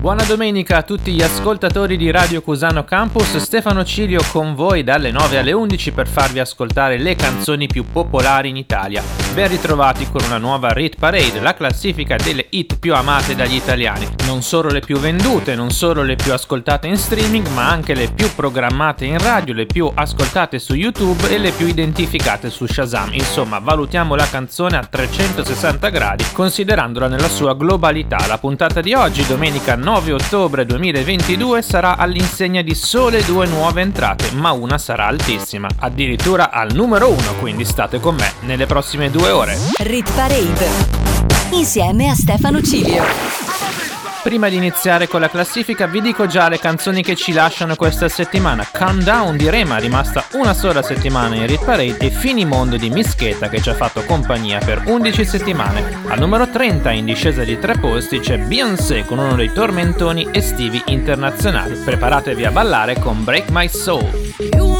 Buona domenica a tutti gli ascoltatori di Radio Cusano Campus, Stefano Cilio con voi dalle 9 alle 11 per farvi ascoltare le canzoni più popolari in Italia. Ben ritrovati con una nuova Rit Parade, la classifica delle hit più amate dagli italiani. Non solo le più vendute, non solo le più ascoltate in streaming, ma anche le più programmate in radio, le più ascoltate su YouTube e le più identificate su Shazam. Insomma, valutiamo la canzone a 360 gradi, considerandola nella sua globalità. La puntata di oggi, domenica 9 9 ottobre 2022 sarà all'insegna di sole due nuove entrate, ma una sarà altissima, addirittura al numero 1, quindi state con me nelle prossime due ore. Rit Parade insieme a Stefano Cilio. Prima di iniziare con la classifica vi dico già le canzoni che ci lasciano questa settimana. Calm Down di Rema, rimasta una sola settimana in Rit Parade e Finimondo di Mischeta che ci ha fatto compagnia per 11 settimane. Al numero 30 in discesa di tre posti c'è Beyoncé con uno dei tormentoni estivi internazionali. Preparatevi a ballare con Break My Soul.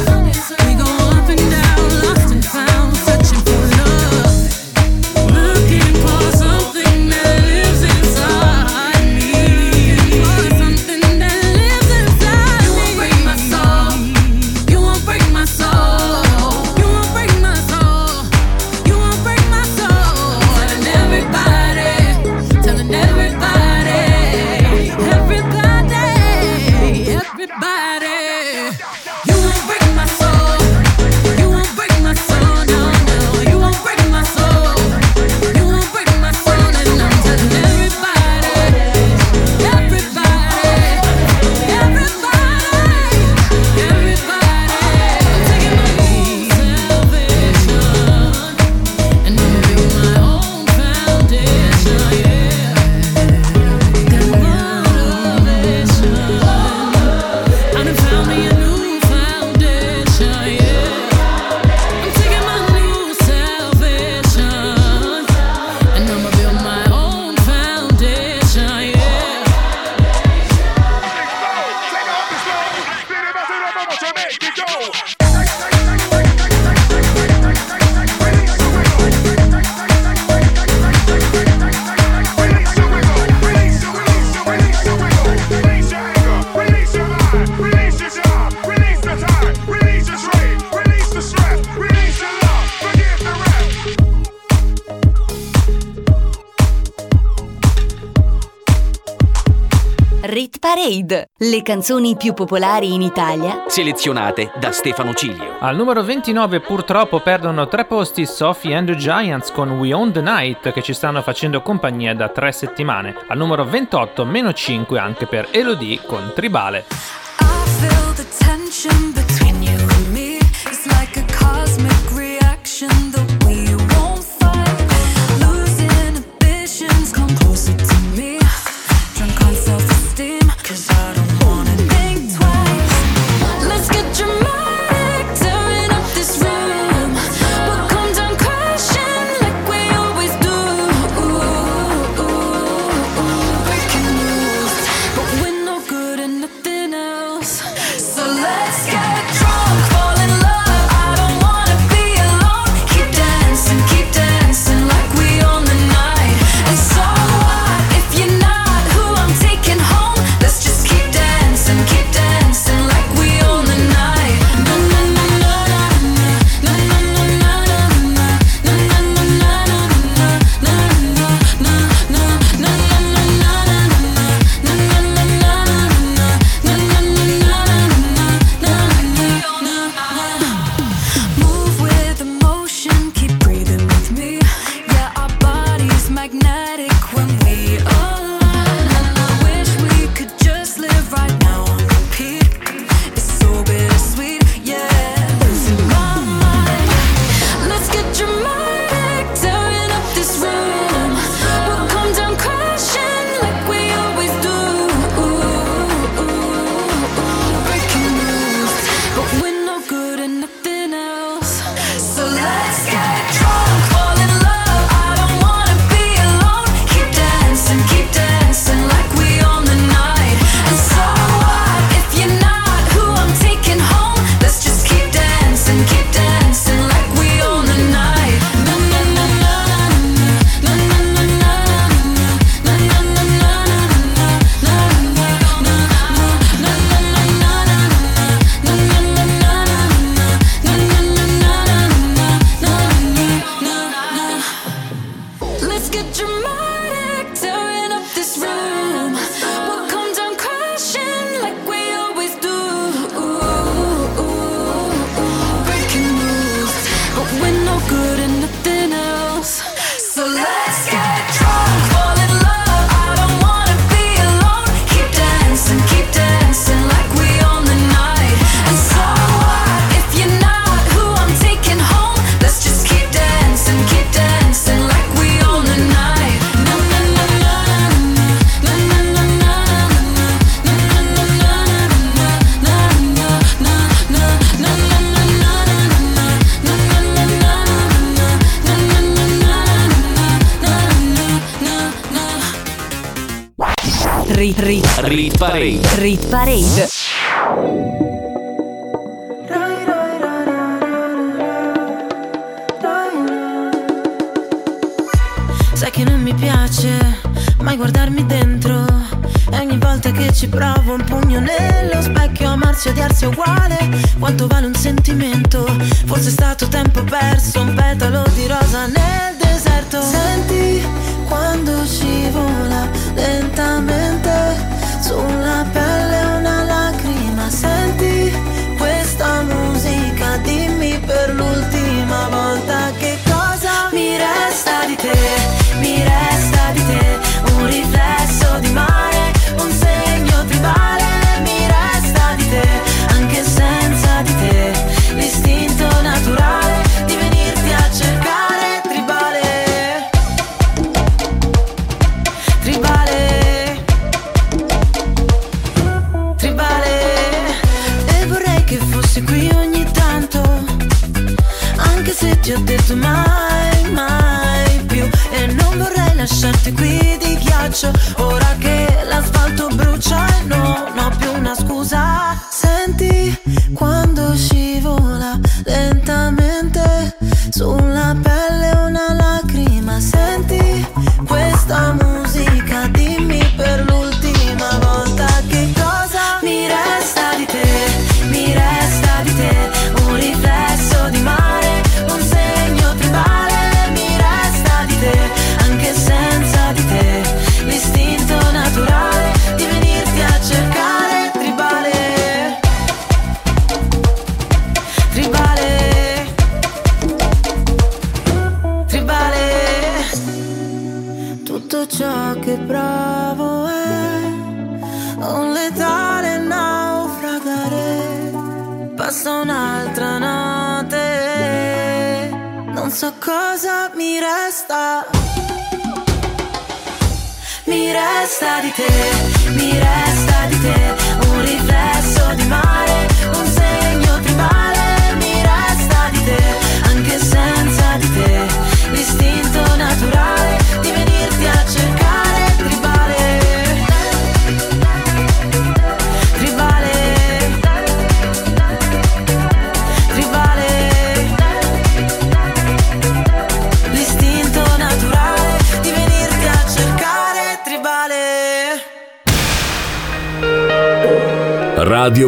canzoni più popolari in Italia, selezionate da Stefano Ciglio. Al numero 29 purtroppo perdono tre posti Sophie and the Giants con We Own the Night che ci stanno facendo compagnia da tre settimane. Al numero 28 meno 5 anche per Elodie con Tribale.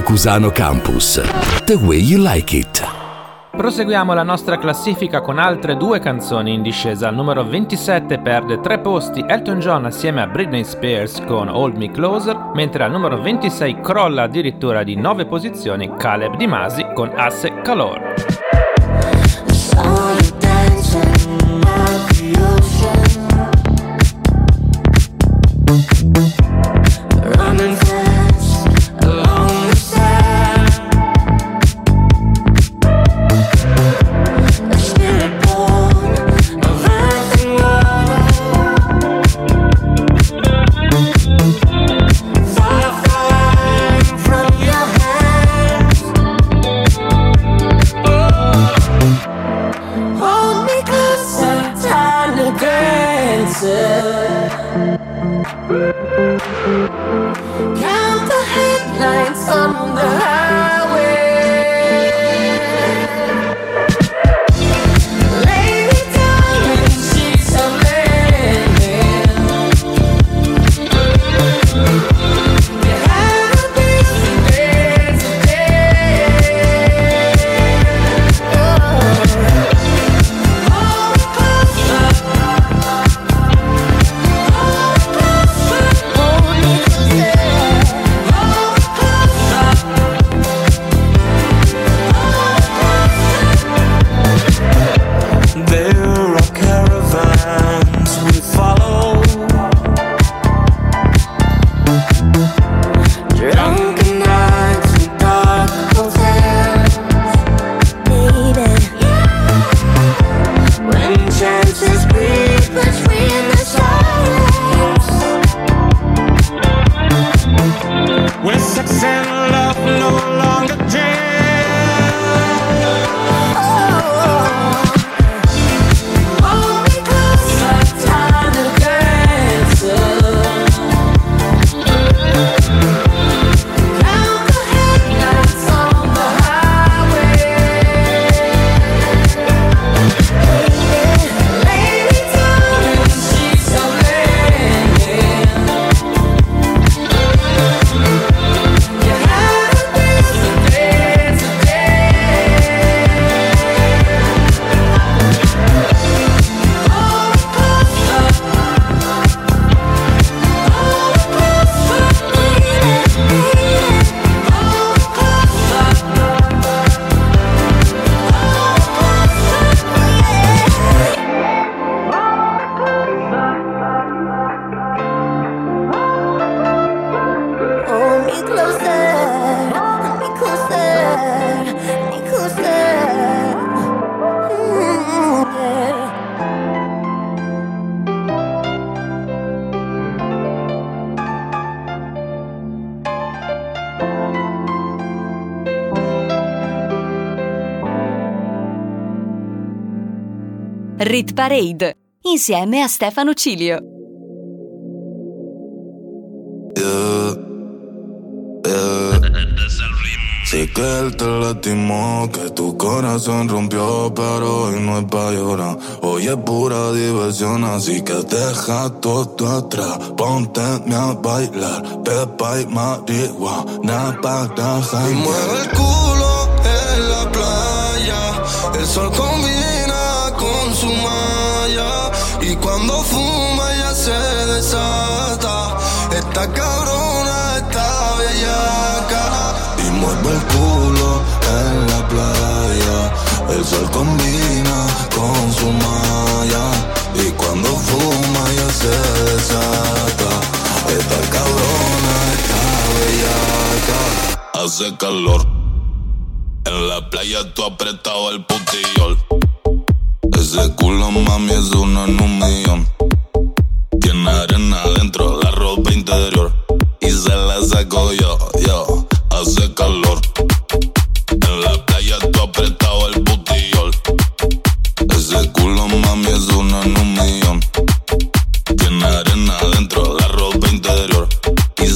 Cusano Campus. The way you like it. Proseguiamo la nostra classifica con altre due canzoni in discesa. Al numero 27 perde tre posti Elton John assieme a Britney Spears con Hold Me Closer, mentre al numero 26 crolla addirittura di nove posizioni Caleb Di Masi con Asse Calor. Parade insieme a Stefano Cilio. Yeah, yeah. Sé que él te lastimó, que tu corazón rompió, pero hoy no es pa' llorar. Hoy es pura diversión, así que deja todo atrás. Ponte a bailar, pepa y marihuana para janguear. Y mueve el culo El sol combina con su malla. Y cuando fuma ya se desata. Esta cabrona está bellaca. Hace calor. En la playa tú apretado el putillol. Ese culo mami es uno en un.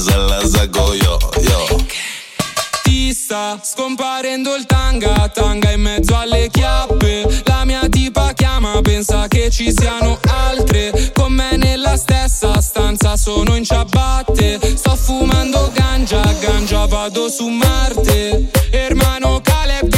Y se la saco yo, yo. Ti sta scomparendo il tanga, tanga in mezzo alle chiappe. La mia tipa chiama, pensa che ci siano altre. Con me nella stessa stanza sono in ciabatte. Sto fumando ganja, ganja vado su Marte. Hermano Caleb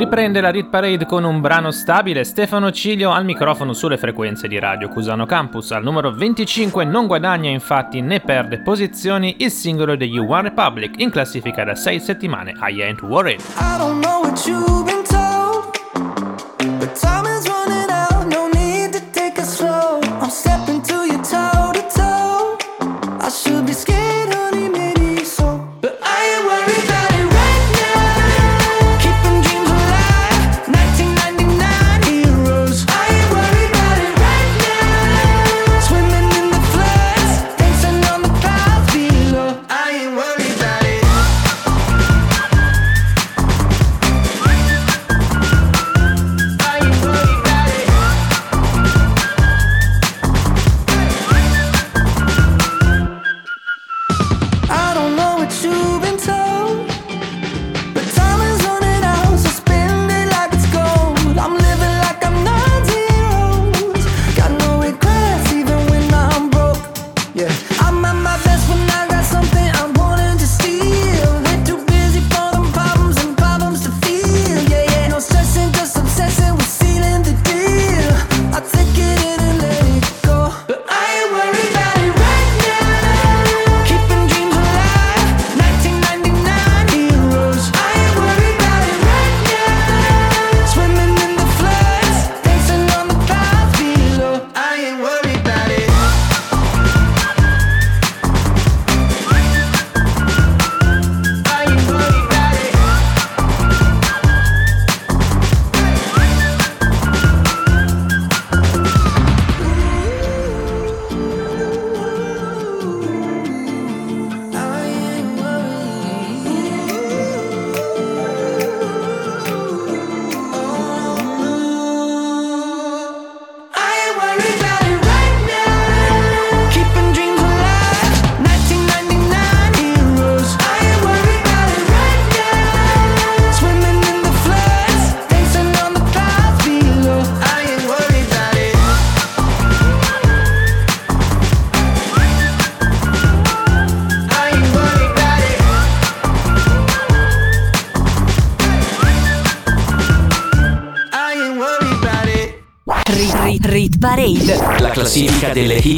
Riprende la Rit Parade con un brano stabile, Stefano Cilio al microfono sulle frequenze di Radio Cusano Campus. Al numero 25 non guadagna infatti né perde posizioni il singolo degli One Republic in classifica da 6 settimane, I Ain't Worried. I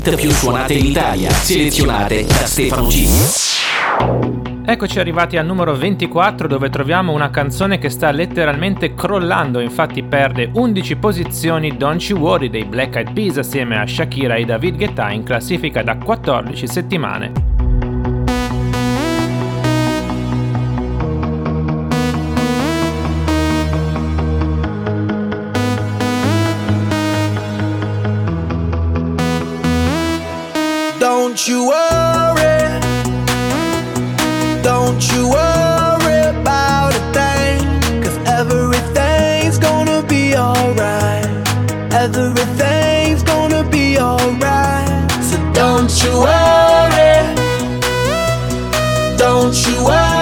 hit più suonate in Italia, selezionate da Stefano Cilio. Eccoci arrivati al numero 24 dove troviamo una canzone che sta letteralmente crollando, infatti perde 11 posizioni Don't You Worry dei Black Eyed Peas assieme a Shakira e David Guetta in classifica da 14 settimane. Don't you worry, don't you worry about a thing, cause everything's gonna be alright. Everything's gonna be alright. So don't you worry, don't you worry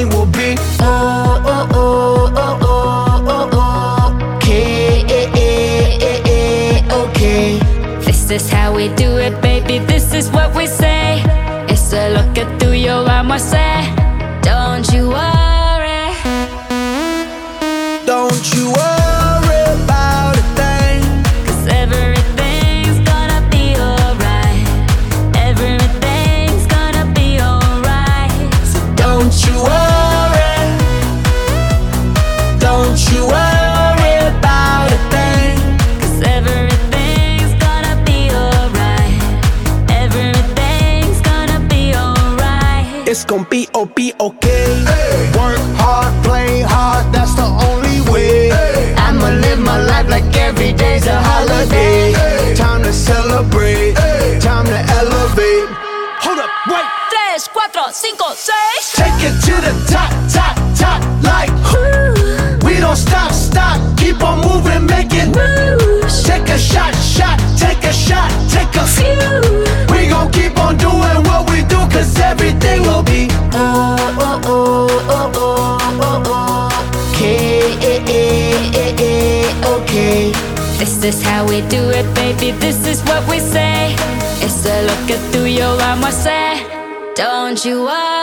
will be oh oh oh oh oh oh oh. Okay. This is how we do it, baby. This is what we say. It's a look at through your arm, I say. This is how we do it, baby. This is what we say. It's a look at through your arm, I say. Don't you worry.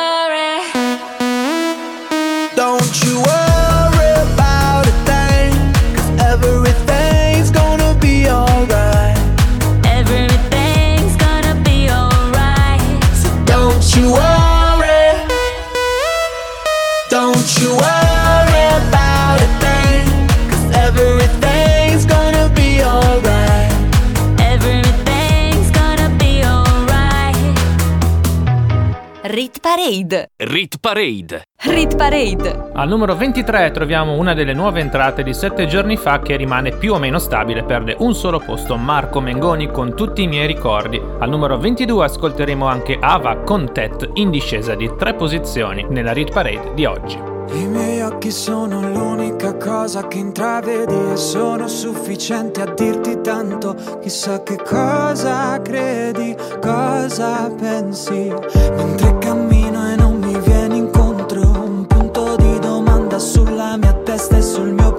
Rit Parade. Rit Parade. Al numero 23 troviamo una delle nuove entrate di 7 giorni fa che rimane più o meno stabile, perde un solo posto Marco Mengoni con tutti i miei ricordi. Al numero 22 ascolteremo anche Ava con Tet in discesa di 3 posizioni nella Rit Parade di oggi. I miei occhi sono l'unica cosa che intravedi e sono sufficienti a dirti tanto. Chissà che cosa credi, cosa pensi. Mentre cammino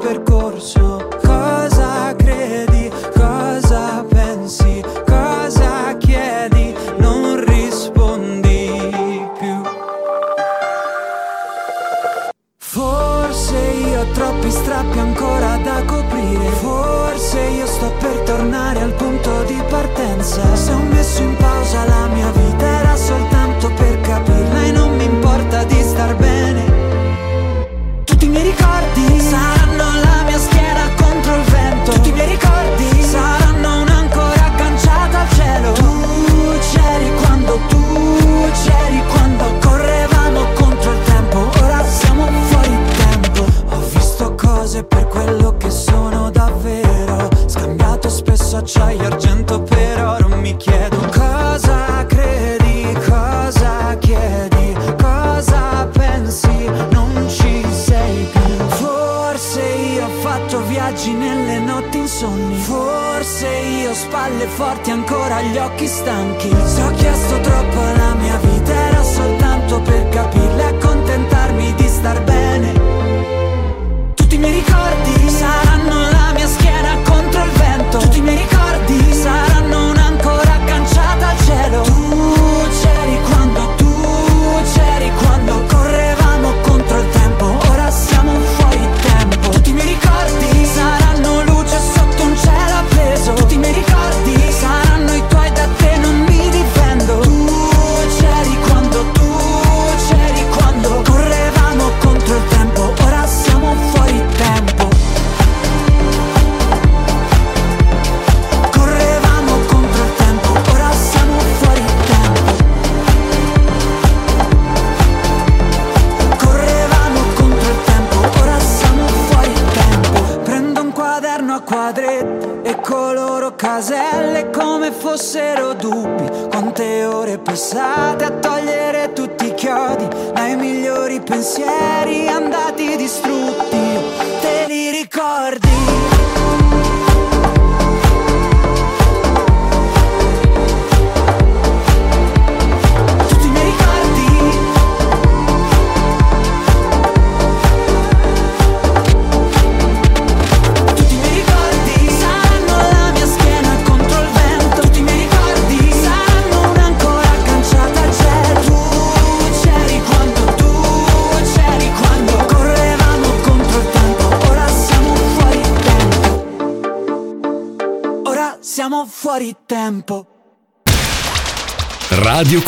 percorso.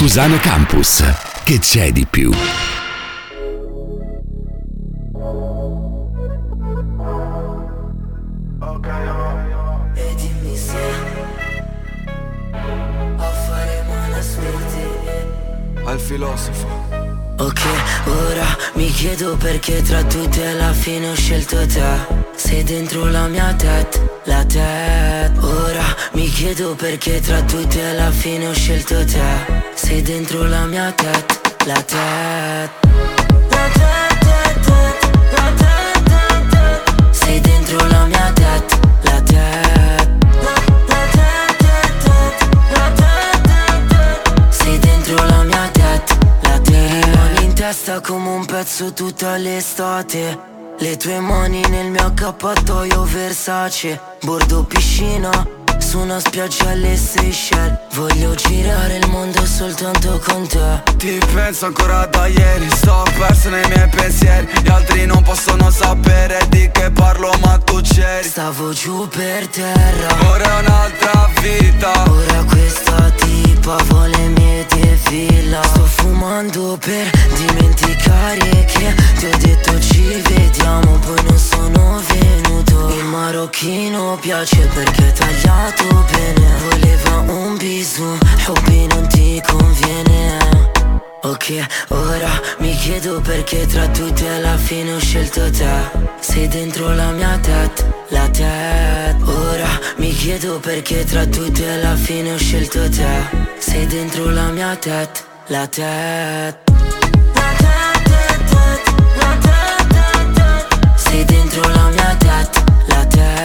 Cusano Campus. Che c'è di più? E Al filosofo. Ok, ora mi chiedo perché tra tutte alla fine ho scelto te Sei dentro la mia tet, la tet Ora mi chiedo perché tra tutte alla fine ho scelto te Sei dentro la mia tet, la tet Sei dentro la mia tet, la tet Sei dentro la mia tet, la tet Rimani in testa come un pezzo tutta l'estate. Le tue mani nel mio accappatoio Versace. Bordo piscina su una spiaggia alle Seychelles. Voglio girare il mondo soltanto con te. Ti penso ancora da ieri, sto perso nei miei pensieri. Gli altri non possono sapere di che parlo ma tu c'eri. Stavo giù per terra. Ora è un'altra vita. Ora questa tipa vuole mie defila. Sto fumando per dimenticare che ti ho detto ci vediamo Poi non sono venuto. Il marocchino piace perché è tagliato bene Voleva un bisou, hobby non ti conviene Ok, ora mi chiedo perché tra tutti alla fine ho scelto te. Sei dentro la mia tet, la tet Ora mi chiedo perché tra tutti alla fine ho scelto te. Sei dentro la mia tet, la tet Sei dentro la mia tet, la tet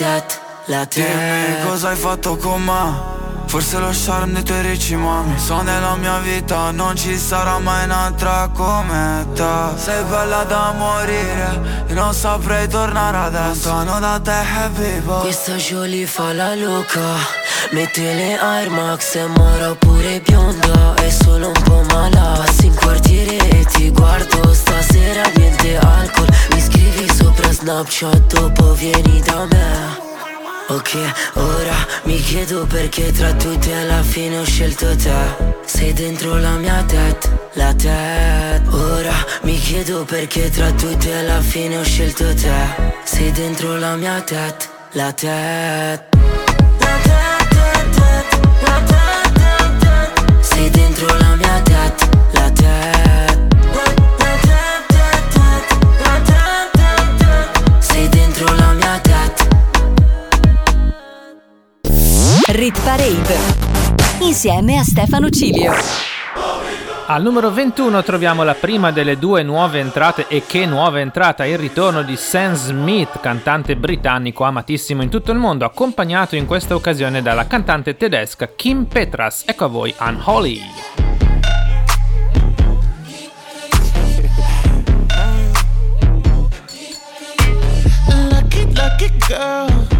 tet, la tet Dimmi cosa hai fatto con me Forse lo charme dei tuoi ricci mami. So nella mia vita non ci sarà mai un'altra come te Sei bella da morire Io non saprei tornare adesso. Lontano da te happy boy Questa Jolie fa la loca Mette le Air Max e mora pure bionda È solo un po' malata Passi in quartiere e ti guardo. Stasera niente alcol. Mi scrivi sopra Snapchat Dopo vieni da me Ok, ora mi chiedo perché tra tutti alla fine ho scelto te. Sei dentro la mia tet, la tet Ora mi chiedo perché tra tutti alla fine ho scelto te. Sei dentro la mia tet, la tet Rit Parade insieme a Stefano Cilio. Al numero 21 troviamo la prima delle due nuove entrate e che nuova entrata, il ritorno di Sam Smith, cantante britannico amatissimo in tutto il mondo, accompagnato in questa occasione dalla cantante tedesca Kim Petras. Ecco a voi Unholy. Lucky, lucky girl.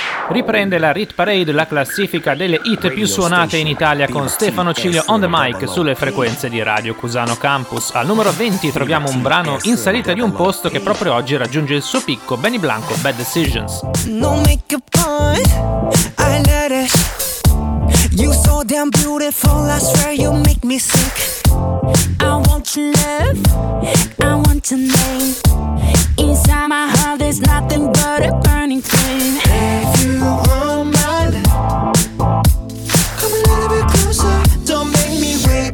Riprende la Rit Parade la classifica delle hit più suonate in Italia con Stefano Cilio on the mic sulle frequenze di Radio Cusano Campus. Al numero 20 troviamo un brano in salita di un posto che proprio oggi raggiunge il suo picco, Benny Blanco, Bad Decisions. No makeup on, I let it. You so damn beautiful, I swear you make me sick. I want your love, I want your name. Inside my heart, there's nothing but a burning flame. If you want my love, come a little bit closer. Don't make me wait.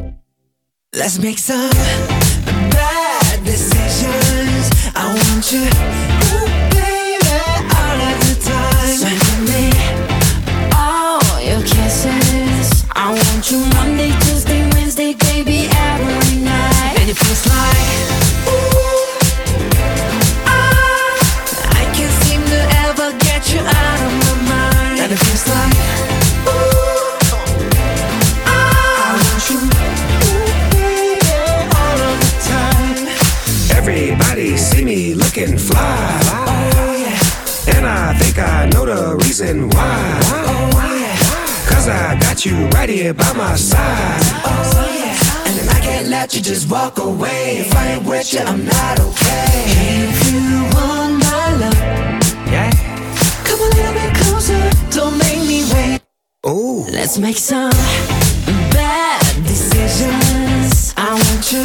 Let's make some bad decisions. I want you, ooh, baby, all of the got you right here by my side. Oh, yeah. And I can't let you just walk away. If I ain't with you, I'm not okay. If you want my love, Yeah. come a little bit closer. Don't make me wait. Ooh. Let's make some bad decisions. I want you,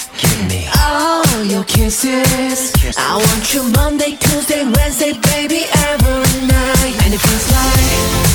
your kisses. I want you Monday, Tuesday, Wednesday, baby, every night. And it feels like,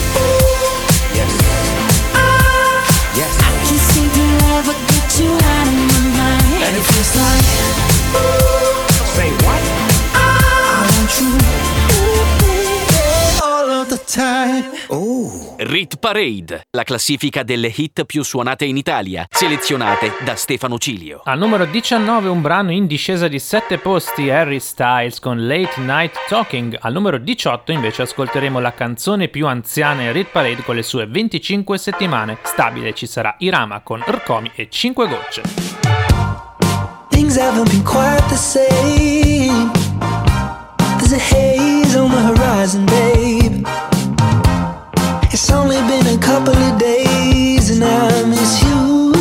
Parade, la classifica delle hit più suonate in Italia, selezionate da Stefano Cilio. Al numero 19 un brano in discesa di 7 posti Harry Styles con Late Night Talking. Al numero 18 invece ascolteremo la canzone più anziana in Rit Parade con le sue 25 settimane. Stabile ci sarà Irama con Rcomi e 5 gocce. Things haven't been quite the same. There's a haze on the horizon, babe. It's only been a couple of days and I miss you.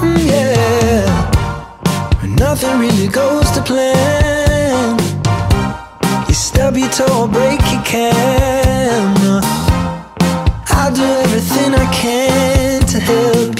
Mm. Nothing really goes to plan. You stub your toe or break your camera. I'll do everything I can to help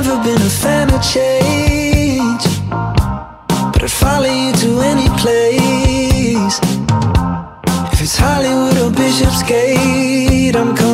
never been a fan of change, but I'd follow you to any place. If it's Hollywood or Bishopsgate, I'm coming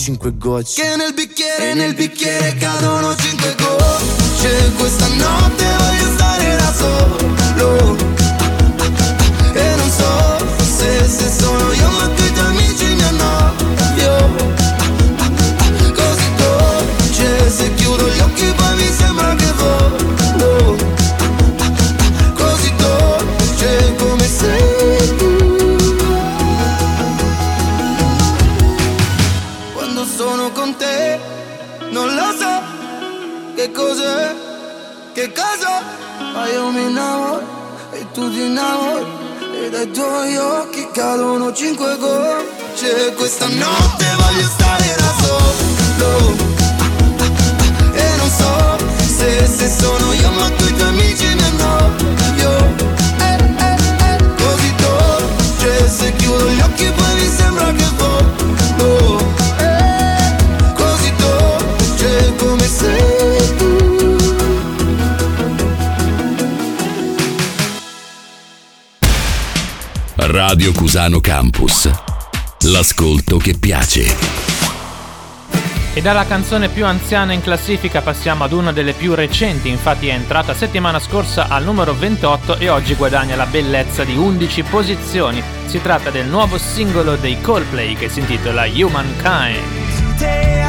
5 gocce. ascolto che piace. E dalla canzone più anziana in classifica passiamo ad una delle più recenti, infatti è entrata settimana scorsa al numero 28 e oggi guadagna la bellezza di 11 posizioni. Si tratta del nuovo singolo dei Coldplay che si intitola Humankind.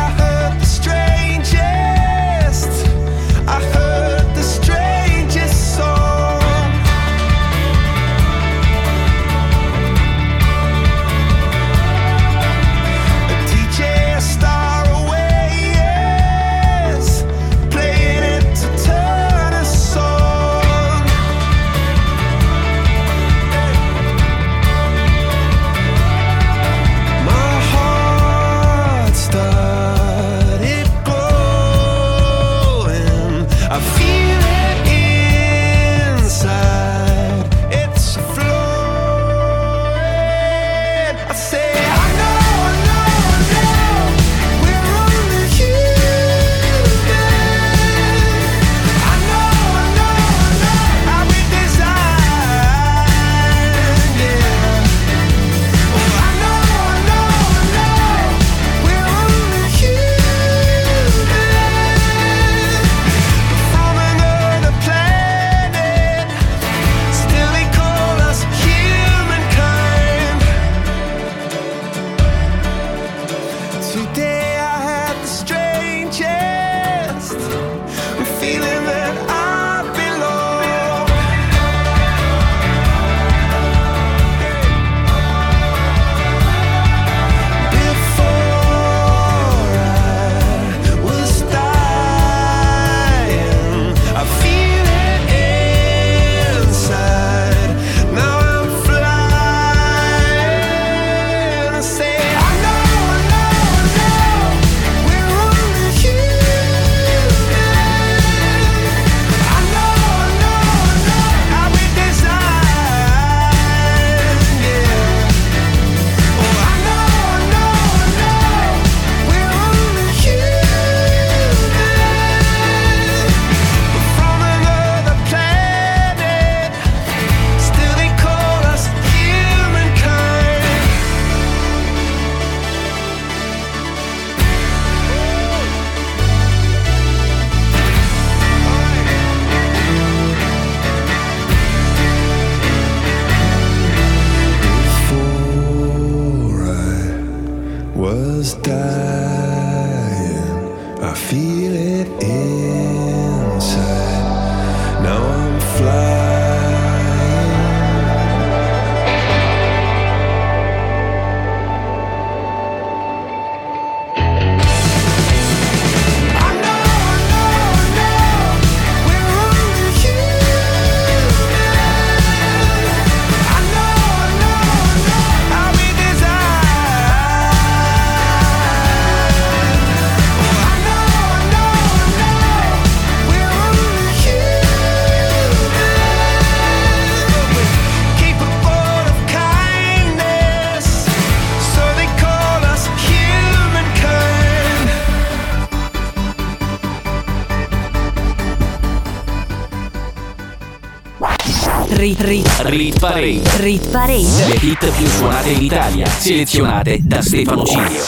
Rit, rit, Rit Parade. rit parade. Le hit più suonate in Italia, selezionate da Stefano Cilio.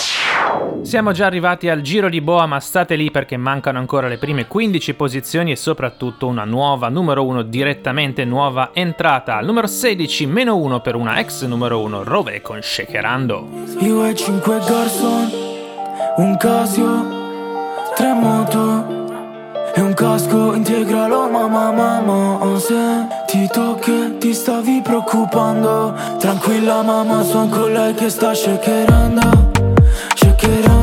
Siamo già arrivati al giro di boa, ma state lì perché mancano ancora le prime 15 posizioni e soprattutto una nuova numero 1 direttamente nuova entrata. Al numero 16, meno 1 per una ex numero 1, Rove con Shakerando. Io e cinque garçon, un Casio, tre moto e un casco integralo mamma mamma Se ti tocchi ti stavi preoccupando. Tranquilla mamma son con lei che sta shakerando Shakerando,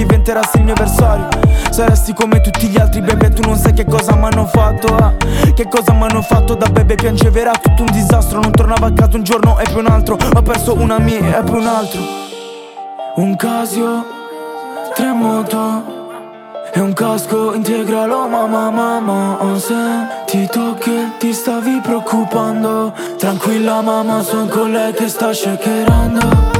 diventerassi il mio avversario. Saresti come tutti gli altri bebe Tu non sai che cosa m'hanno fatto eh. Che cosa m'hanno fatto da bebe Piangeva era tutto un disastro. Non tornavo a casa un giorno e poi un altro. Ho perso una mia e poi un altro. Un Casio, tre moto e un casco integralo. Mamma mamma Se ti tocchi ti stavi preoccupando. Tranquilla mamma son con lei che sta Shakerando,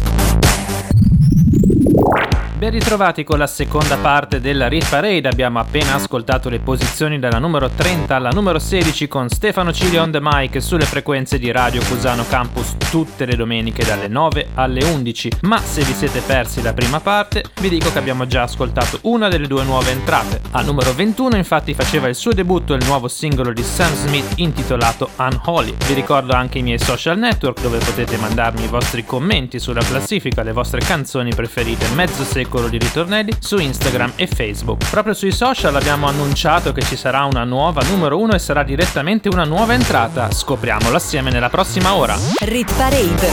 Ben ritrovati con la seconda parte della Rit Parade. Abbiamo appena ascoltato le posizioni dalla numero 30 alla numero 16 con Stefano Cili on the mic sulle frequenze di Radio Cusano Campus tutte le domeniche dalle 9 alle 11. Ma se vi siete persi la prima parte, vi dico che abbiamo già ascoltato una delle due nuove entrate. Al numero 21 infatti faceva il suo debutto il nuovo singolo di Sam Smith intitolato Unholy. Vi ricordo anche i miei social network dove potete mandarmi i vostri commenti sulla classifica, le vostre canzoni preferite, mezzo secolo di ritornelli su Instagram e Facebook. Proprio sui social abbiamo annunciato che ci sarà una nuova numero 1 e sarà direttamente una nuova entrata. Scopriamolo assieme nella prossima ora. Rit parade.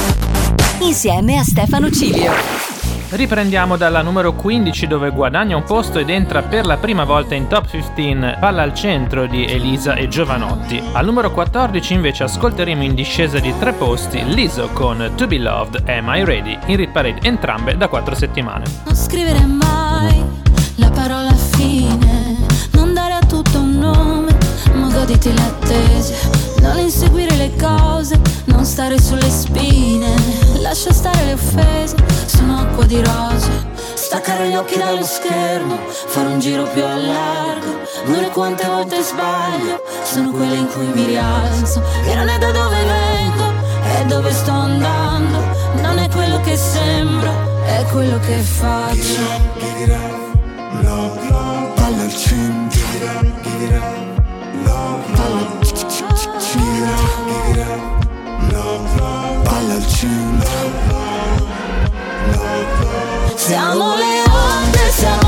Insieme a Stefano Cilio. Riprendiamo dalla numero 15 dove guadagna un posto ed entra per la prima volta in top 15 Palla al centro di Elisa e Giovanotti. Al numero 14 invece ascolteremo in discesa di tre posti Liso con To Be Loved Am I Ready in Rit Parade entrambe da 4 settimane. Non scrivere mai la parola fine, non dare a tutto un nome, ma goditi l'attesa, non inseguire le cose, non stare sulle spine, lascia stare le offese, acqua di rose, staccare gli occhi dallo schermo, fare un giro più a largo, non è quante volte sbaglio, sono quelle in cui mi rialzo, e non è da dove vengo, è dove sto andando, non è quello che sembro, è quello che faccio. Palla al centro Palla al centro Siamo le onde, siamo le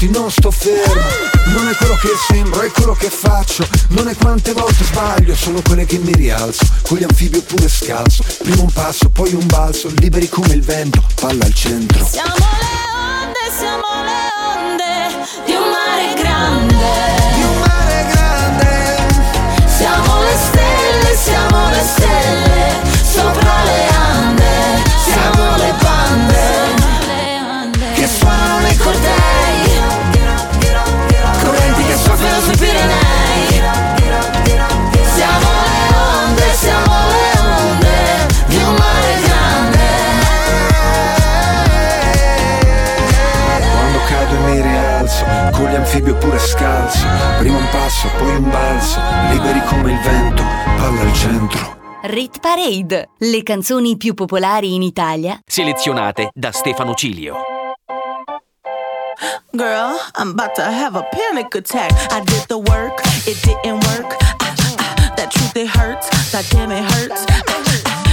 avanti, non sto fermo. Non è quello che sembro, è quello che faccio. Non è quante volte sbaglio, sono quelle che mi rialzo. Con gli anfibi oppure scalzo. Prima un passo, poi un balzo, liberi come il vento, palla al centro. Siamo le onde, siamo le onde di un mare grande. Di un mare grande. Siamo le stelle, siamo le stelle sopra le Prima un passo, poi un balzo, liberi come il vento, palla al centro. Rit Parade, le canzoni più popolari in Italia Selezionate da Stefano Cilio. Girl, I'm about to have a panic attack. I did the work, it didn't work. Ah, ah, that truth, it hurts. That damn, it hurts. Ah, ah,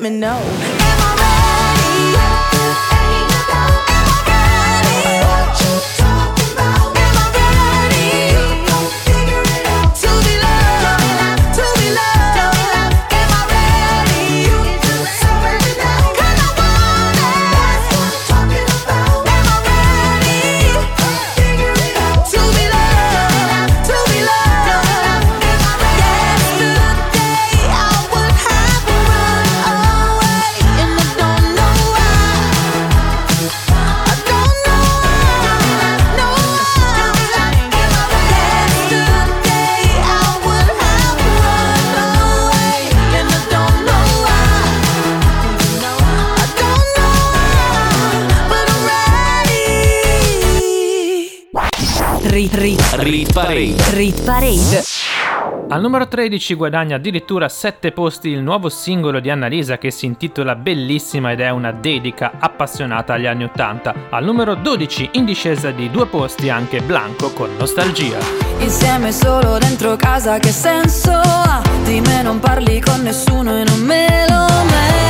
let me know. Rit, rit, rit Parade. Rit Parade. Al numero 13 guadagna addirittura 7 posti il nuovo singolo di Annalisa che si intitola Bellissima ed è una dedica appassionata agli anni 80. Al numero 12 in discesa di due posti anche Blanco con Nostalgia. Insieme solo dentro casa che senso ha? Di me non parli con nessuno e non me lo merito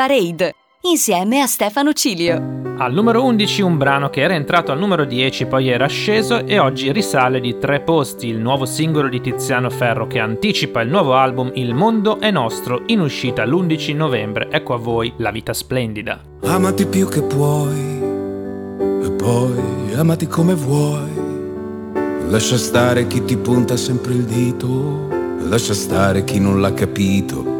Parade insieme a Stefano Cilio. Al numero 11 un brano che era entrato al numero 10 poi era sceso e oggi risale di tre posti il nuovo singolo di Tiziano Ferro che anticipa il nuovo album Il mondo è nostro in uscita l'11 novembre. Ecco a voi La vita splendida. Amati più che puoi e poi amati come vuoi. Lascia stare chi ti punta sempre il dito, lascia stare chi non l'ha capito.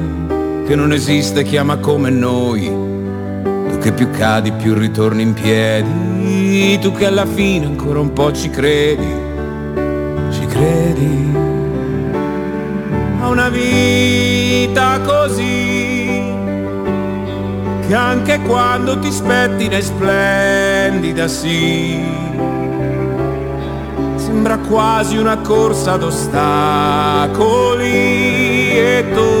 che non esiste chi ama come noi. Tu che più cadi più ritorni in piedi, tu che alla fine ancora un po' ci credi, ci credi. A una vita così che anche quando ti spettina è splendida, sì. Sembra quasi una corsa ad ostacoli e tu,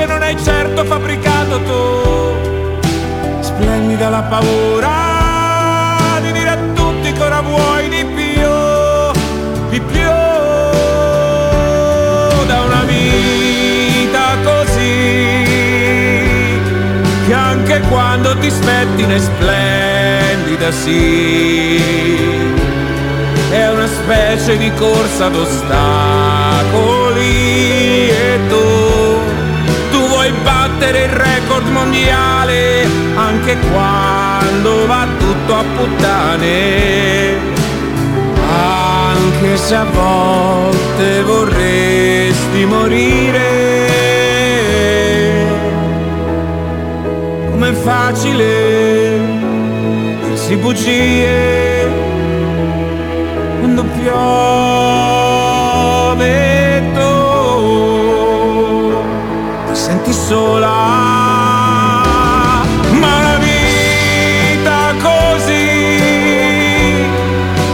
che non hai certo fabbricato tu. Splendida la paura di dire a tutti che ora vuoi di più, di più da una vita così che anche quando ti spettina è splendida sì è una specie di corsa ad battere il record mondiale anche quando va tutto a puttane. Anche se a volte vorresti morire com'è facile dirsi bugie quando piove sola. Ma la vita così,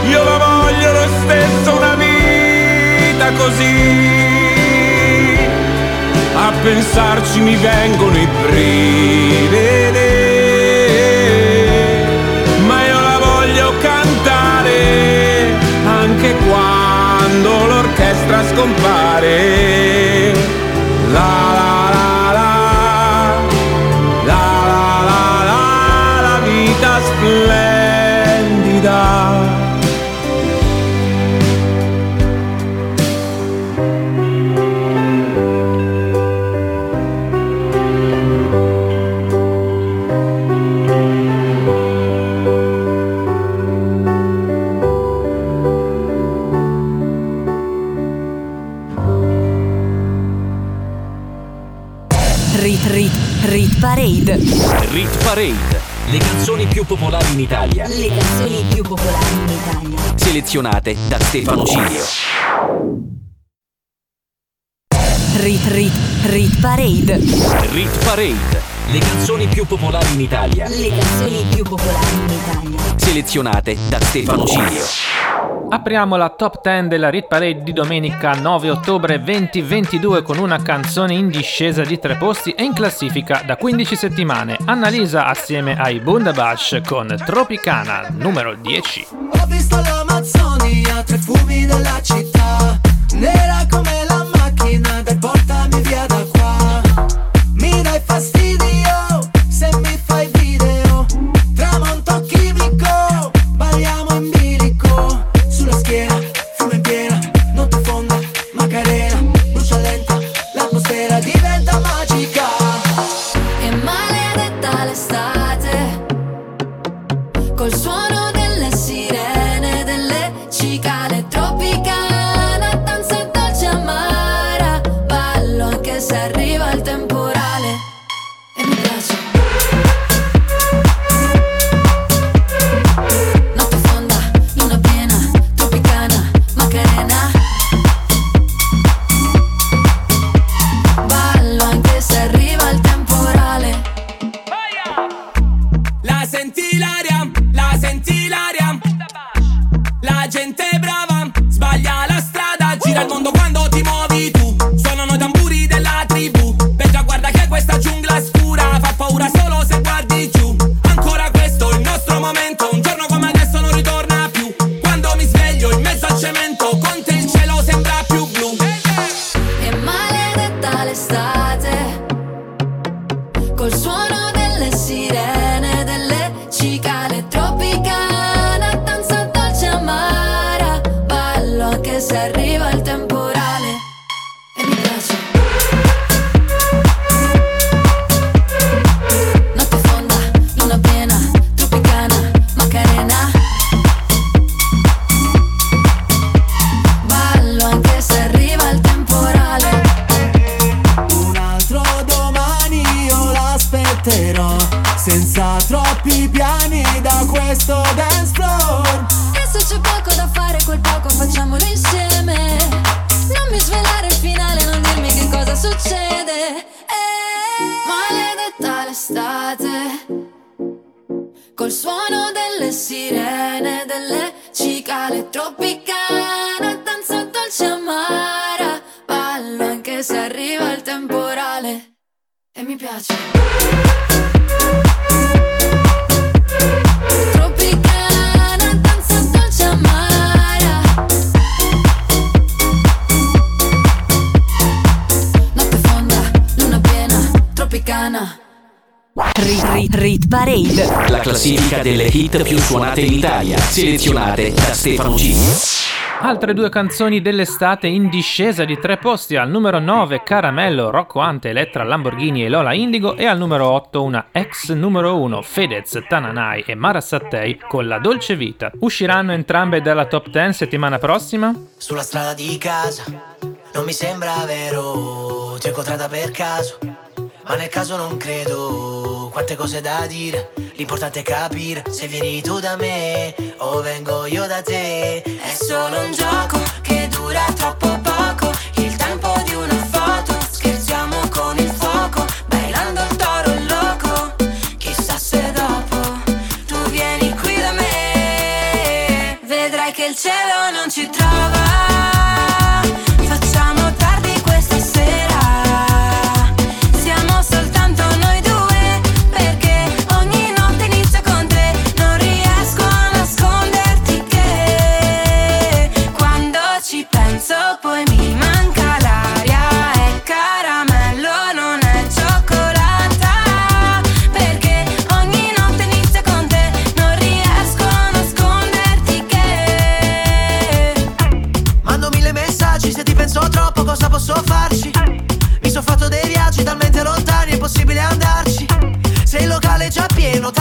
io la voglio lo stesso, una vita così. A pensarci mi vengono i brividi. Ma io la voglio cantare anche quando l'orchestra scompare. La la, splendida. Selezionate da Stefano Cilio. Rit Rit Rit Parade. Rit Parade. Le canzoni più popolari in Italia. Le canzoni più popolari in Italia. Selezionate da Stefano Cilio. Apriamo la top 10 della Rit Parade di domenica 9 ottobre 2022 con una canzone in discesa di tre posti e in classifica da 15 settimane. Annalisa assieme ai Bundabash con Tropicana numero 10. Ho visto l'Amazzonia, fumi della città, nera come la delle cicale tropicana, danza dolce amara. Ballo anche se arriva il temporale. E mi piace. Rit Rit Rit Parade. La classifica delle hit più suonate in Italia. Selezionate da Stefano Cilio. Altre due canzoni dell'estate in discesa di tre posti al numero 9 Caramello, Rocco Ante, Elettra Lamborghini e Lola Indigo e al numero 8 una ex numero 1 Fedez, Tananai e Mara Sattei con La Dolce Vita. Usciranno entrambe dalla top 10 settimana prossima? Sulla strada di casa Non mi sembra vero Ti ho incontrata per caso ma nel caso non credo, quante cose da dire. L'importante è capire se vieni tu da me o vengo io da te. È solo un gioco che dura troppo poco. Il tempo di una foto, scherziamo con il fuoco Bailando il toro loco, chissà se dopo Tu vieni qui da me. Vedrai che il cielo il locale è già pieno,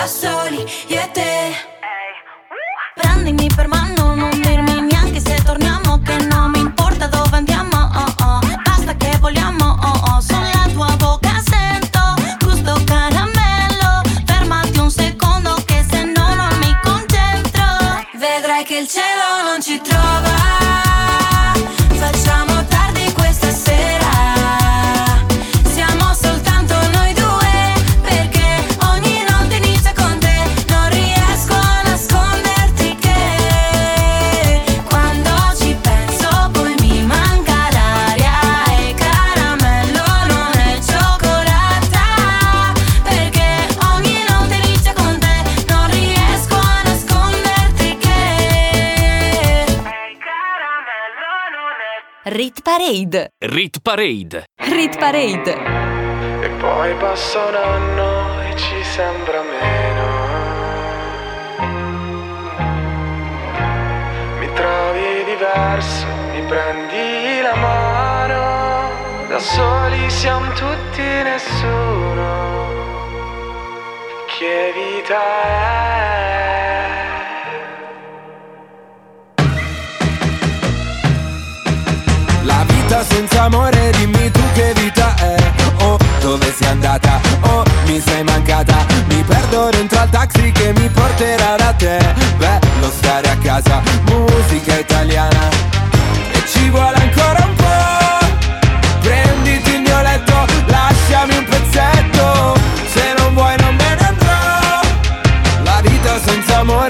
da soli io e te. Prendimi per mano, non dirmi neanche se torniamo Che non mi importa dove andiamo, oh oh Basta che vogliamo, oh oh Sulla tua bocca sento gusto caramello Fermati un secondo che se no non mi concentro Vedrai che il cielo non ci trova. Parade. Rit Parade. Rit Parade. E poi passa un anno e ci sembra meno. Mi trovi diverso, mi prendi la mano. Da soli siamo tutti nessuno. Che vita è? Vita senza amore, dimmi tu che vita è. Oh, dove sei andata? Oh, mi sei mancata. Mi perdo dentro al taxi che mi porterà da te. Bello stare a casa, musica italiana. E ci vuole ancora un po' Prenditi il mio letto, lasciami un pezzetto. Se non vuoi non me ne andrò. La vita senza amore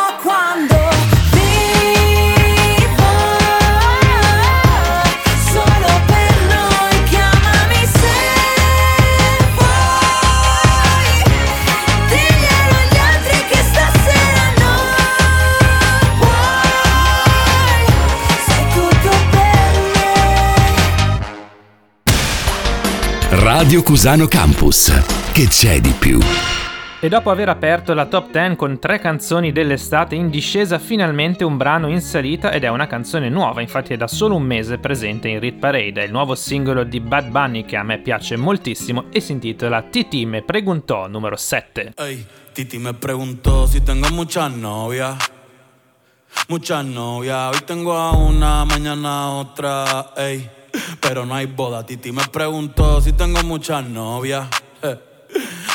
Radio Cusano Campus. Che c'è di più? E dopo aver aperto la top 10 con tre canzoni dell'estate in discesa, finalmente un brano in salita ed è una canzone nuova, infatti è da solo un mese presente in Rit Parade, è il nuovo singolo di Bad Bunny che a me piace moltissimo e si intitola Titi me preguntò numero 7. Ey, Titi me preguntó si tengo muchas novias. Muchas novias. Hoy tengo a una, mañana a otra. Ey, pero no hay boda. Titi me preguntó si tengo muchas novias.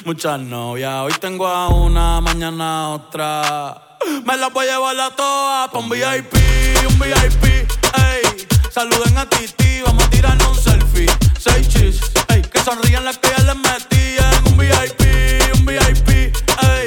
Muchas novias. Hoy tengo a una, mañana a otra. Me las voy a llevar a todas pa' un VIP, un VIP. Ey, saluden a Titi, vamos a tirarnos un selfie. Seis chis, ey, que sonrían las que ya les metí en un VIP, un VIP. Ey,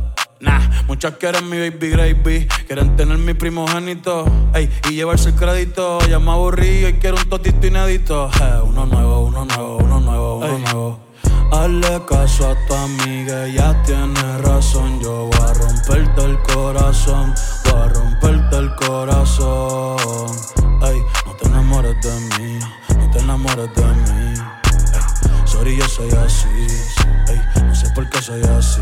Nah, muchas quieren mi baby gravy, quieren tener mi primogénito, ey, y llevarse el crédito. Ya me aburrí y quiero un totito inédito. Eh, uno nuevo, uno nuevo, uno nuevo, uno nuevo. Hazle caso a tu amiga, ella tiene razón. Yo voy a romperte el corazón, voy a romperte el corazón. Ey, no te enamores de mí, no te enamores de mí. Ey, sorry, yo soy así, ey, no sé por qué soy así.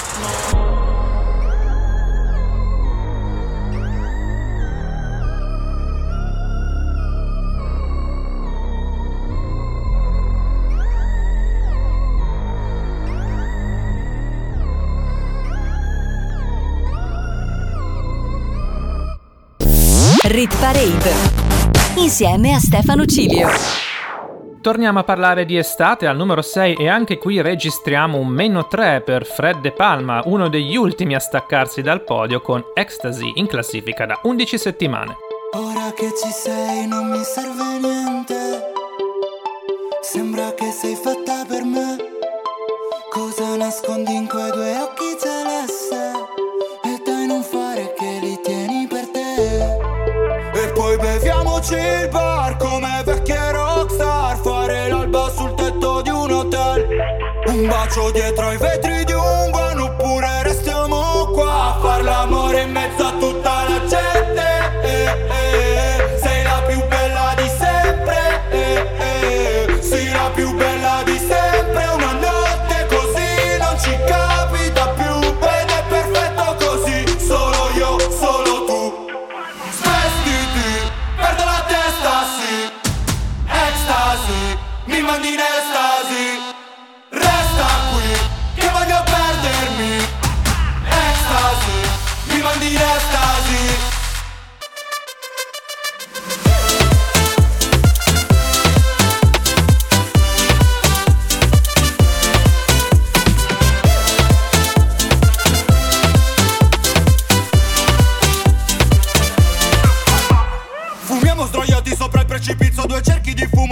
Rit Parade insieme a Stefano Cilio. Torniamo a parlare di estate al numero 6 e anche qui registriamo un meno 3 per Fred De Palma, uno degli ultimi a staccarsi dal podio con Ecstasy in classifica da 11 settimane. Ora che ci sei non mi serve niente. Sembra che sei fatta per me. Cosa nascondi in quei due occhi celeste? Un bacio dietro ai vetri di un van Oppure restiamo qua a far l'amore in mezzo a tutta la gente. Eh, eh, Sei la più bella di sempre. Eh, Sei la più bella di sempre. Una notte così non ci capita più. Ed è perfetto così. Solo io, solo tu. Svestiti, perdo la testa, sì. Ecstasy, mi mandi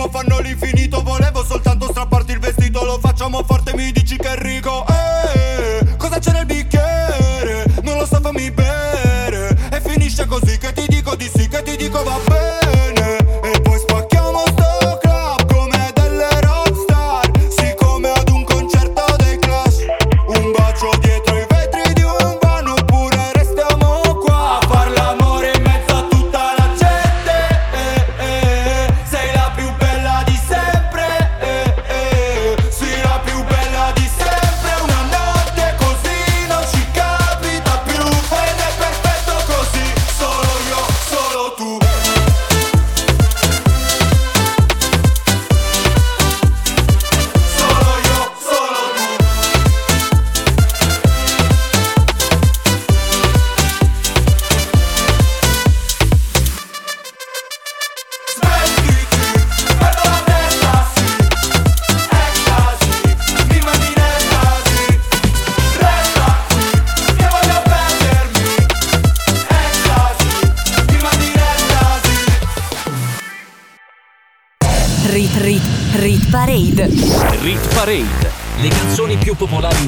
fanno l'infinito Volevo soltanto strapparti il vestito Lo facciamo forte, mi dici che è rigo dico di sì Che ti dico va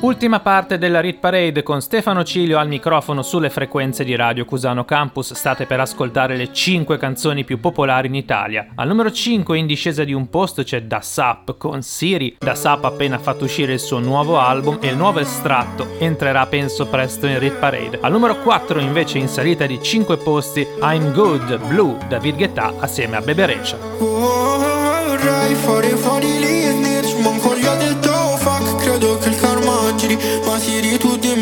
Ultima parte della Rit Parade con Stefano Cilio al microfono sulle frequenze di Radio Cusano Campus. State per ascoltare le 5 canzoni più popolari in Italia. Al numero 5 in discesa di un posto c'è Da Sap con Siri. Da Sap ha appena fatto uscire il suo nuovo album e il nuovo estratto entrerà penso presto in Rit Parade. Al numero 4 invece in salita di 5 posti I'm Good Blue David Guetta assieme a Bebe Recia. Vorrei fare fuori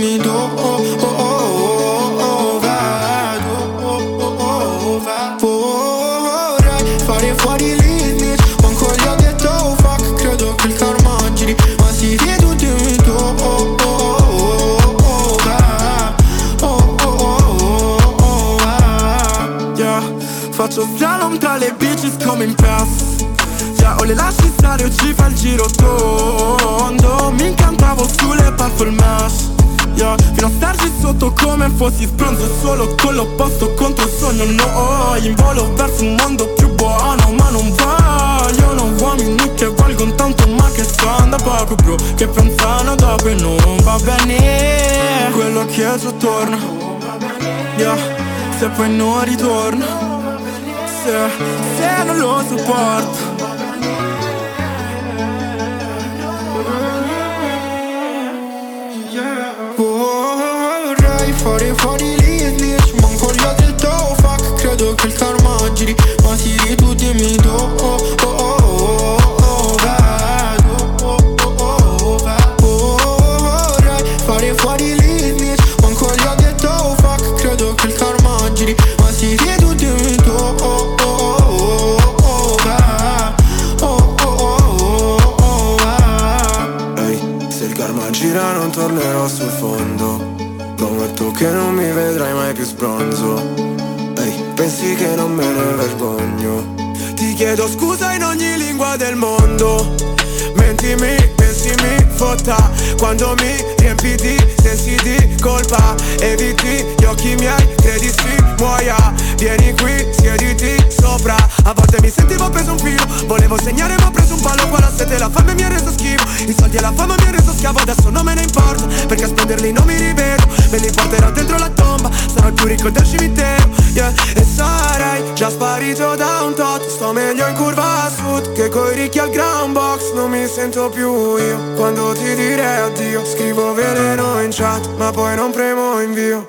Siri tu dimmi do oh, oh, oh, oh, oh, oh, oh, oh, fare fuori snitch Manco gli ho detto oh, fuck Credo che il karma giri Ma oh, oh, oh, oh, oh, vedo oh, oh, oh, oh, oh, Faccio slalom tra le bitches come in pass Yeah, o le lasci stare o ci fa il giro tondo Mi incantavo sulle purple mesh Yeah, fino a starci sotto come fossi spronzo Solo con l'opposto contro il sogno. No, in volo verso un mondo più buono Ma non vogliono uomini che valgono tanto Ma che da poco bro Che pensano dopo e non va bene. Quello che è torna Yeah, se poi non ritorna Se, se non lo sopporto tiri, ma tiri tutti e mi do oh oh oh oh oh vado oh oh oh oh vado Vorrei fare fuori l'ignis, manco gli ho detto oh, fuck Credo che il karma giri, ma tiri tutti e mi do oh oh oh oh oh va Oh oh oh oh oh va Ehi, hey, se il karma gira non tornerò sul fondo Prometto che non mi vedrai mai più sbronzo pensi che non me ne vergogno? Ti chiedo scusa in ogni lingua del mondo. Mentimi, pensimi, fotta. Quando mi riempi di sensi di colpa Eviti gli occhi miei, credi si muoia. Vieni qui, siediti sopra. A volte mi sentivo preso un filo. Volevo segnare ma ho preso un palo. Qua la sete la fame mi ha reso schifo. I soldi e la fama mi ha reso schiavo. Adesso non me ne importa Perché a spenderli non mi rivedo. Me li porterò dentro la tomba. Sarò il più ricco del cimitero. Yeah. E sarei già sparito da un tot. Sto meglio in curva a sud Che coi ricchi al ground box. Non mi sento più io. Quando ti direi addio Scrivo veleno in chat Ma poi non premo invio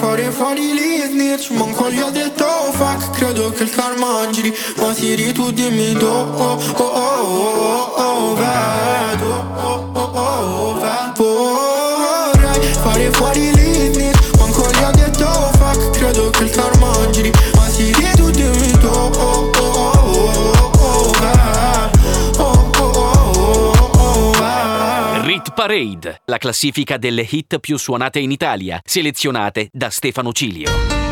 fare gli snitch. Manco gli ho detto fuck Credo che il karma giri. Ma Siri tu dimmi do oh, oh, oh, oh, oh, vedo oh, oh, oh, vedo. Vorrei fare fuori gli snitch. Manco gli ho detto fuck Credo che il karma giri Parade, la classifica delle hit più suonate in Italia, selezionate da Stefano Cilio.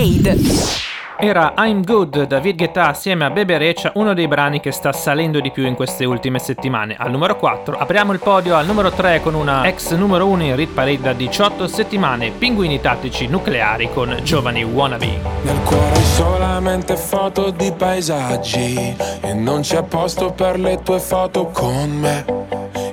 Parade. Era I'm Good, David Guetta assieme a Bebe Reccia, uno dei brani che sta salendo di più in queste ultime settimane. Al numero 4 apriamo il podio al numero 3 con una ex numero 1 in Rit Parade da 18 settimane, Pinguini Tattici Nucleari con Giovani Wannabe. Nel cuore solamente foto di paesaggi E non c'è posto per le tue foto con me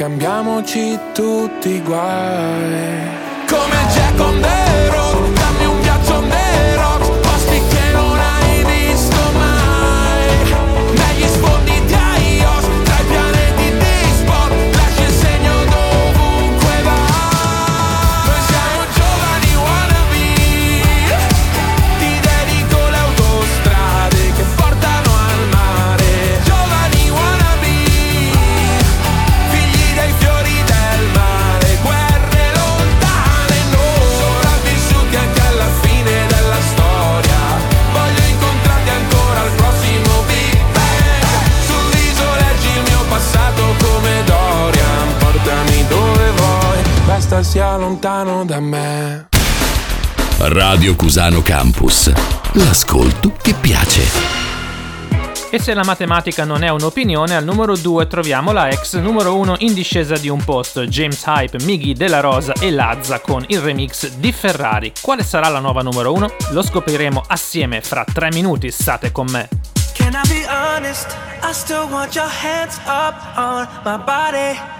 scambiamoci tutti i guai. Lontano da me. Radio Cusano Campus. L'ascolto che piace. E se la matematica non è un'opinione, al numero 2 troviamo la ex numero 1 in discesa di un posto, James Hype, Miggy Della Rosa e Lazza con il remix di Ferrari. Quale sarà la nuova numero 1? Lo scopriremo assieme fra 3 minuti, state con me. Can I be honest? I still want your hands up on my body.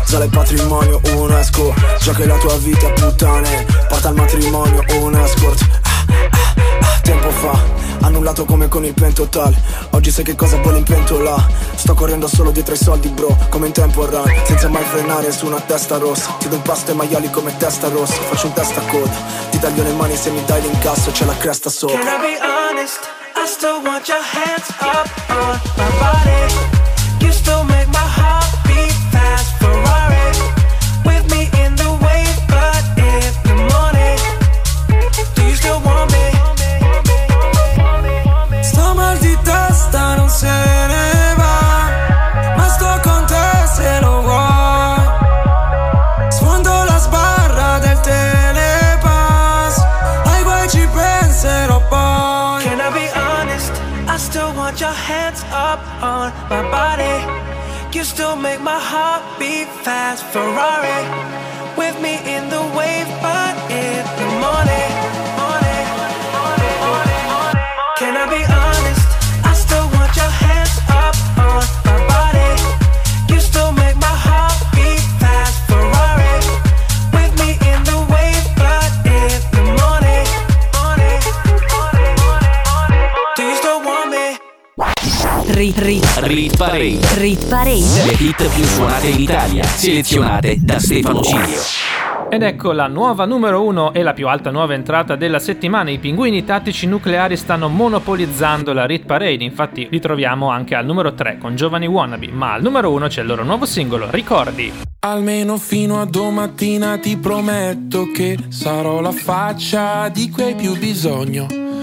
Sale il patrimonio UNESCO Già che la tua vita puttane Porta al matrimonio un escort Tempo fa Annullato come con il pentotal Oggi sai che cosa vuole in pentola Sto correndo solo dietro ai soldi bro Come in tempo run Senza mai frenare su una testa rossa Ti do un pasto ai maiali come testa rossa Faccio un testa coda Ti taglio le mani se mi dai l'incasso C'è la cresta Can sopra I be honest? I still want your hands up on my body. Fast. Ferrari with me in the Rit, rit, Rit Parade. rit parade. Le hit più suonate in Italia, selezionate da Stefano Cilio. Ed ecco la nuova numero 1 e la più alta nuova entrata della settimana. I pinguini tattici nucleari stanno monopolizzando la Rit Parade, infatti li troviamo anche al numero 3 con Giovani Wannabe, ma al numero 1 c'è il loro nuovo singolo, Ricordi. Almeno fino a domattina ti prometto che sarò la faccia di cui hai più bisogno.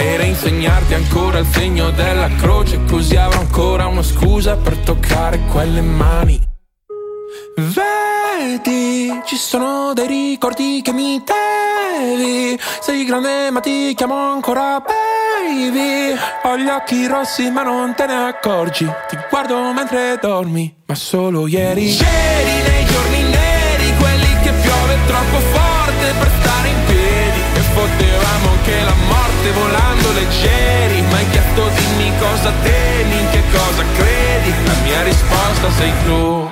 E reinsegnarti ancora il segno della croce, così avrò ancora una scusa per toccare quelle mani. Vedi, ci sono dei ricordi che mi devi. Sei grande ma ti chiamo ancora baby. Ho gli occhi rossi ma non te ne accorgi. Ti guardo mentre dormi, ma solo ieri. C'eri nei giorni neri, quelli che piove troppo forte per stare in piedi. E potevamo anche la morte volando leggeri. Ma hai chiesto dimmi cosa temi, in che cosa credi. La mia risposta sei tu.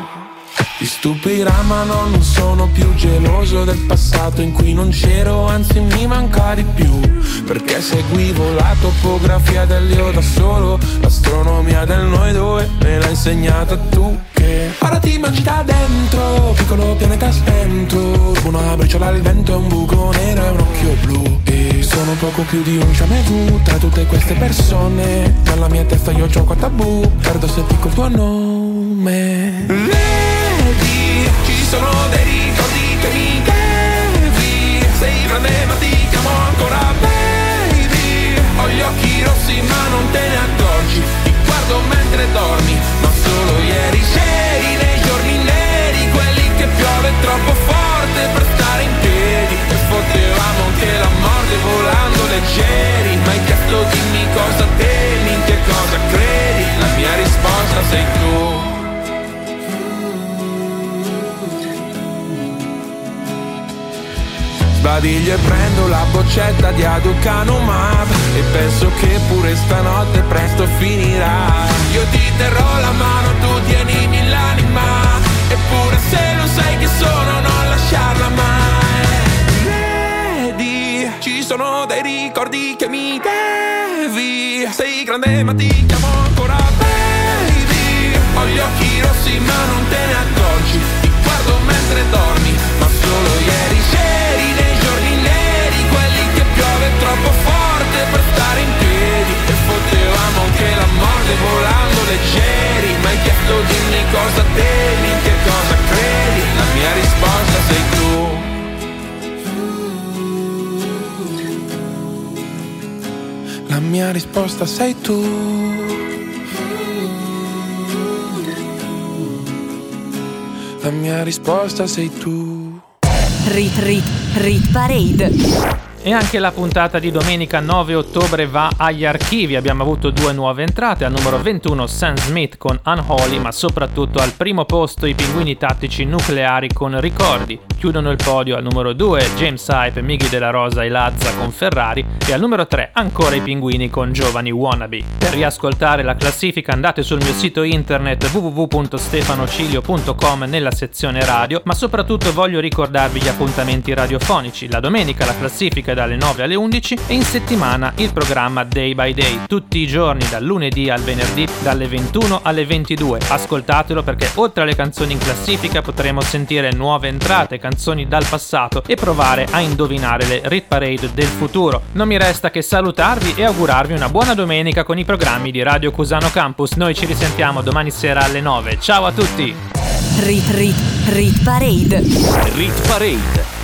Ti stupirà ma no, non sono più geloso del passato in cui non c'ero, anzi mi manca di più Perché seguivo la topografia dell'io da solo L'astronomia del noi due me l'hai insegnata tu che Ora ti mangi da dentro, piccolo pianeta spento. Una briciola al vento un buco nero e un occhio blu. E sono poco più di un vu tra tutte queste persone. Nella mia testa io gioco a tabù, perdo se dico il tuo nome. Vedi, ci sono dei ricordi che mi devi Sei grande ma ti chiamo ancora baby. Ho gli occhi rossi ma non te ne accorgi. Ti guardo mentre dormi troppo forte per stare in piedi. E potevamo anche la morte volando leggeri. Ma hai chiesto dimmi cosa temi, in che cosa credi. La mia risposta sei tu. Sbadiglio e prendo la boccetta di Aducanumab. E penso che pure stanotte presto finirà. Io ti terrò la mano, tu Eppure se non sai che sono non lasciarla mai. Vedi, ci sono dei ricordi che mi devi Sei grande ma ti chiamo ancora baby. Ho gli occhi rossi ma non te ne accorgi. Ti guardo mentre dormi Ma solo ieri c'eri nei giorni neri Quelli che piove troppo forte per stare in piedi. E potevamo anche la morte volando leggeri. Ma hai chiesto dimmi cosa temi, mia risposta sei tu La mia risposta risposta sei tu. La mia risposta sei tu. Rit Rit Rit Parade. E anche la puntata di domenica 9 ottobre va agli archivi. Abbiamo avuto due nuove entrate. Al numero 21 Sam Smith con Unholy, ma soprattutto al primo posto i pinguini tattici nucleari con Ricordi. Chiudono il podio al numero 2 James Hype, Miggy della Rosa e Lazza con Ferrari. E al numero 3 ancora i pinguini con Giovani Wannabe. Per riascoltare la classifica andate sul mio sito internet www.stefanocilio.com nella sezione radio, ma soprattutto voglio ricordarvi gli appuntamenti radiofonici. La domenica la classifica è dalle 9 alle 11 e in settimana il programma Day by Day, tutti i giorni dal lunedì al venerdì dalle 21 alle 22. Ascoltatelo perché oltre alle canzoni in classifica potremo sentire nuove entrate, canzoni dal passato e provare a indovinare le Rit Parade del futuro. Non mi resta che salutarvi e augurarvi una buona domenica con i programmi di Radio Cusano Campus. Noi ci risentiamo domani sera alle 9. Ciao a tutti! Rit Rit Rit Parade. Rit Parade.